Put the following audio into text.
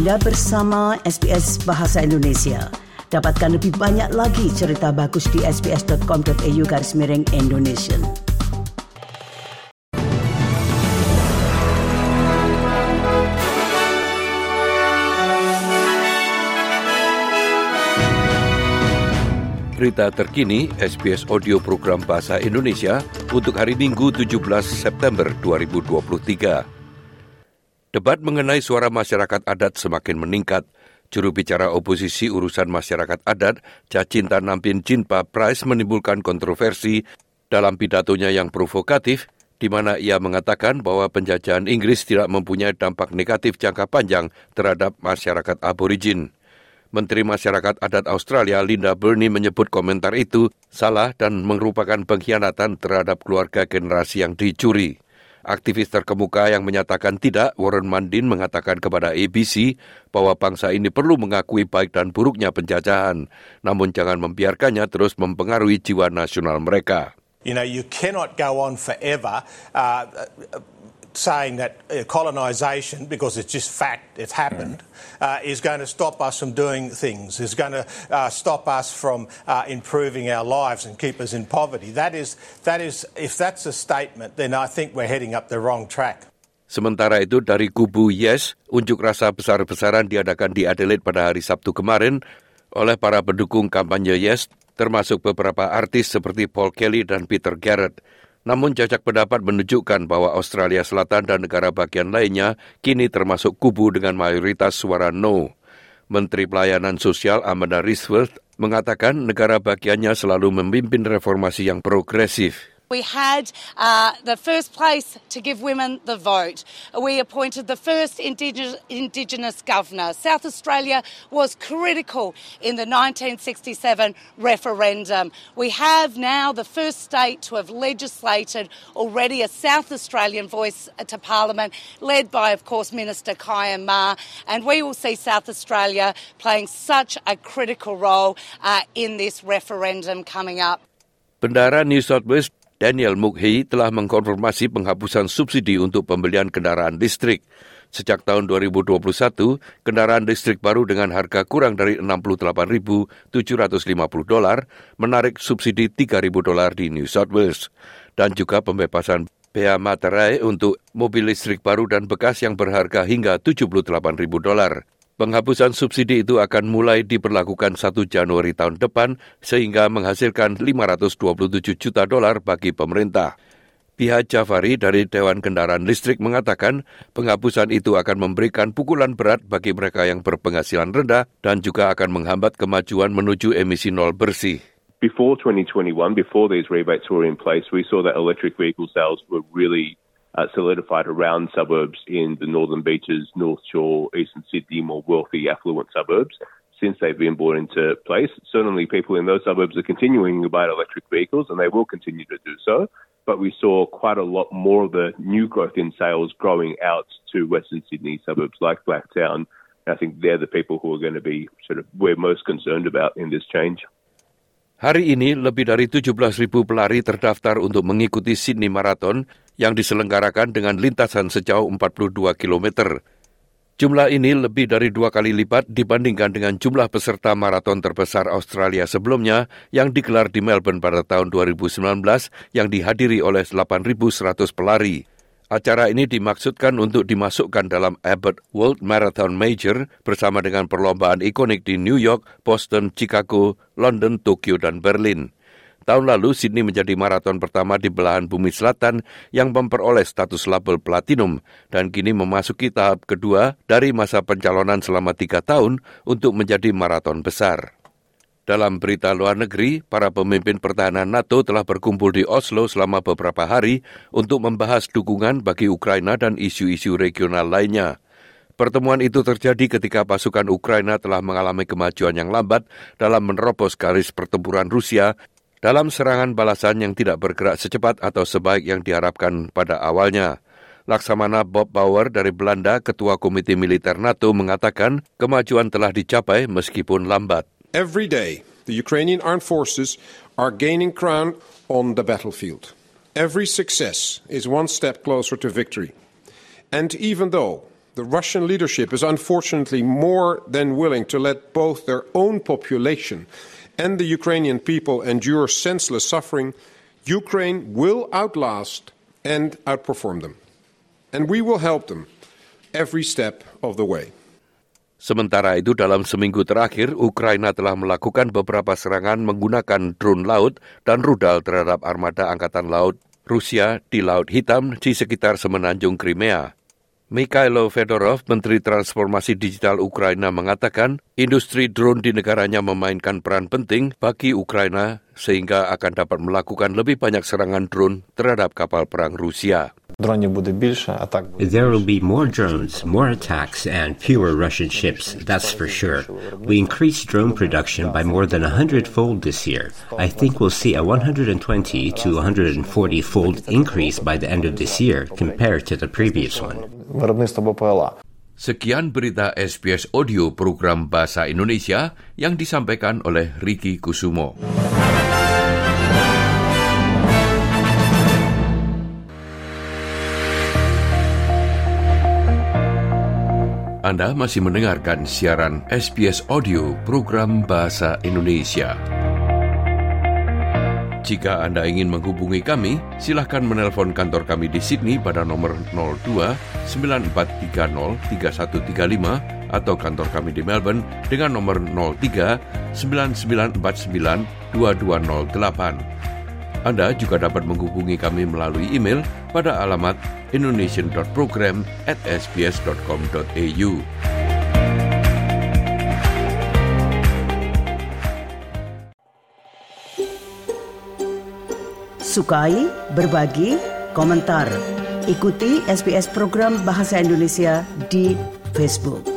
Anda bersama SBS Bahasa Indonesia. Dapatkan lebih banyak lagi cerita bagus di sbs.com.au garis miring Indonesia. Berita terkini SBS Audio Program Bahasa Indonesia untuk hari Minggu 17 September 2023. Debat mengenai suara masyarakat adat semakin meningkat. Juru bicara oposisi urusan masyarakat adat, Cacinta Nampin Jinpa Price menimbulkan kontroversi dalam pidatonya yang provokatif, di mana ia mengatakan bahwa penjajahan Inggris tidak mempunyai dampak negatif jangka panjang terhadap masyarakat aborigin. Menteri Masyarakat Adat Australia Linda Burney menyebut komentar itu salah dan merupakan pengkhianatan terhadap keluarga generasi yang dicuri. Aktivis terkemuka yang menyatakan tidak, Warren Mundine mengatakan kepada ABC bahwa bangsa ini perlu mengakui baik dan buruknya penjajahan, namun jangan membiarkannya terus mempengaruhi jiwa nasional mereka. You know, you cannot go on forever uh, saying that uh, colonisation, because it's just fact, it's happened, uh, is going to stop us from doing things, is going to uh, stop us from uh, improving our lives and keep us in poverty. That is, that is, if that's a statement, then I think we're heading up the wrong track. Sementara itu dari kubu Yes, unjuk rasa besar-besaran diadakan di Adelaide pada hari Sabtu kemarin oleh para pendukung kampanye Yes, termasuk beberapa artis seperti Paul Kelly dan Peter Garrett. Namun jajak pendapat menunjukkan bahwa Australia Selatan dan negara bagian lainnya kini termasuk kubu dengan mayoritas suara no. Menteri Pelayanan Sosial Amanda Risworth mengatakan negara bagiannya selalu memimpin reformasi yang progresif. We had uh, the first place to give women the vote. We appointed the first Indigenous, Indigenous governor. South Australia was critical in the 1967 referendum. We have now the first state to have legislated already a South Australian voice to Parliament, led by, of course, Minister Kyan Ma. And we will see South Australia playing such a critical role uh, in this referendum coming up. Bendara New South Wales Daniel Mukhi telah mengkonfirmasi penghapusan subsidi untuk pembelian kendaraan listrik. Sejak tahun 2021, kendaraan listrik baru dengan harga kurang dari 68.750 dolar menarik subsidi 3.000 dolar di New South Wales. Dan juga pembebasan bea materai untuk mobil listrik baru dan bekas yang berharga hingga 78.000 dolar. Penghapusan subsidi itu akan mulai diberlakukan 1 Januari tahun depan sehingga menghasilkan 527 juta dolar bagi pemerintah. Pihak Jafari dari Dewan Kendaraan Listrik mengatakan penghapusan itu akan memberikan pukulan berat bagi mereka yang berpenghasilan rendah dan juga akan menghambat kemajuan menuju emisi nol bersih. Before 2021, before these rebates were in place, we saw that electric vehicle sales were really uh, solidified around suburbs in the northern beaches, North Shore, Eastern Sydney, more wealthy, affluent suburbs. Since they've been brought into place, certainly people in those suburbs are continuing to buy electric vehicles and they will continue to do so. But we saw quite a lot more of the new growth in sales growing out to Western Sydney suburbs like Blacktown. I think they're the people who are going to be sort of we're most concerned about in this change. Hari ini lebih dari 17.000 pelari terdaftar untuk mengikuti Sydney Marathon yang diselenggarakan dengan lintasan sejauh 42 km. Jumlah ini lebih dari dua kali lipat dibandingkan dengan jumlah peserta maraton terbesar Australia sebelumnya yang digelar di Melbourne pada tahun 2019 yang dihadiri oleh 8.100 pelari. Acara ini dimaksudkan untuk dimasukkan dalam Abbott World Marathon Major bersama dengan perlombaan ikonik di New York, Boston, Chicago, London, Tokyo, dan Berlin. Tahun lalu, Sydney menjadi maraton pertama di belahan bumi selatan yang memperoleh status label platinum dan kini memasuki tahap kedua dari masa pencalonan selama tiga tahun untuk menjadi maraton besar. Dalam berita luar negeri, para pemimpin pertahanan NATO telah berkumpul di Oslo selama beberapa hari untuk membahas dukungan bagi Ukraina dan isu-isu regional lainnya. Pertemuan itu terjadi ketika pasukan Ukraina telah mengalami kemajuan yang lambat dalam menerobos garis pertempuran Rusia dalam serangan balasan yang tidak bergerak secepat atau sebaik yang diharapkan pada awalnya. Laksamana Bob Bauer dari Belanda, Ketua Komite Militer NATO, mengatakan kemajuan telah dicapai meskipun lambat. Every day, the Ukrainian armed forces are gaining ground on the battlefield. Every success is one step closer to victory. And even though the Russian leadership is unfortunately more than willing to let both their own population and the Ukrainian people endure senseless suffering, Ukraine will outlast and outperform them. And we will help them every step of the way. Sementara itu dalam seminggu terakhir, Ukraina telah melakukan beberapa serangan menggunakan drone laut dan rudal terhadap armada angkatan laut Rusia di Laut Hitam di sekitar semenanjung Crimea. Mikhailo Fedorov, Menteri Transformasi Digital Ukraina mengatakan industri drone di negaranya memainkan peran penting bagi Ukraina sehingga akan dapat melakukan lebih banyak serangan drone terhadap kapal perang Rusia. There will be more drones, more attacks, and fewer Russian ships, that's for sure. We increased drone production by more than a hundredfold this year. I think we'll see a 120 to 140 fold increase by the end of this year compared to the previous one. Sekian berita SBS Audio program Bahasa Indonesia yang disampaikan oleh Riki Kusumo. Anda masih mendengarkan siaran SBS Audio program Bahasa Indonesia. Jika Anda ingin menghubungi kami, silahkan menelpon kantor kami di Sydney pada nomor 02 9430 3135 atau kantor kami di Melbourne dengan nomor 03 9949 2208. Anda juga dapat menghubungi kami melalui email pada alamat indonesian.program at sbs.com.au. Sukai, berbagi, komentar. Ikuti SBS program Bahasa Indonesia di Facebook.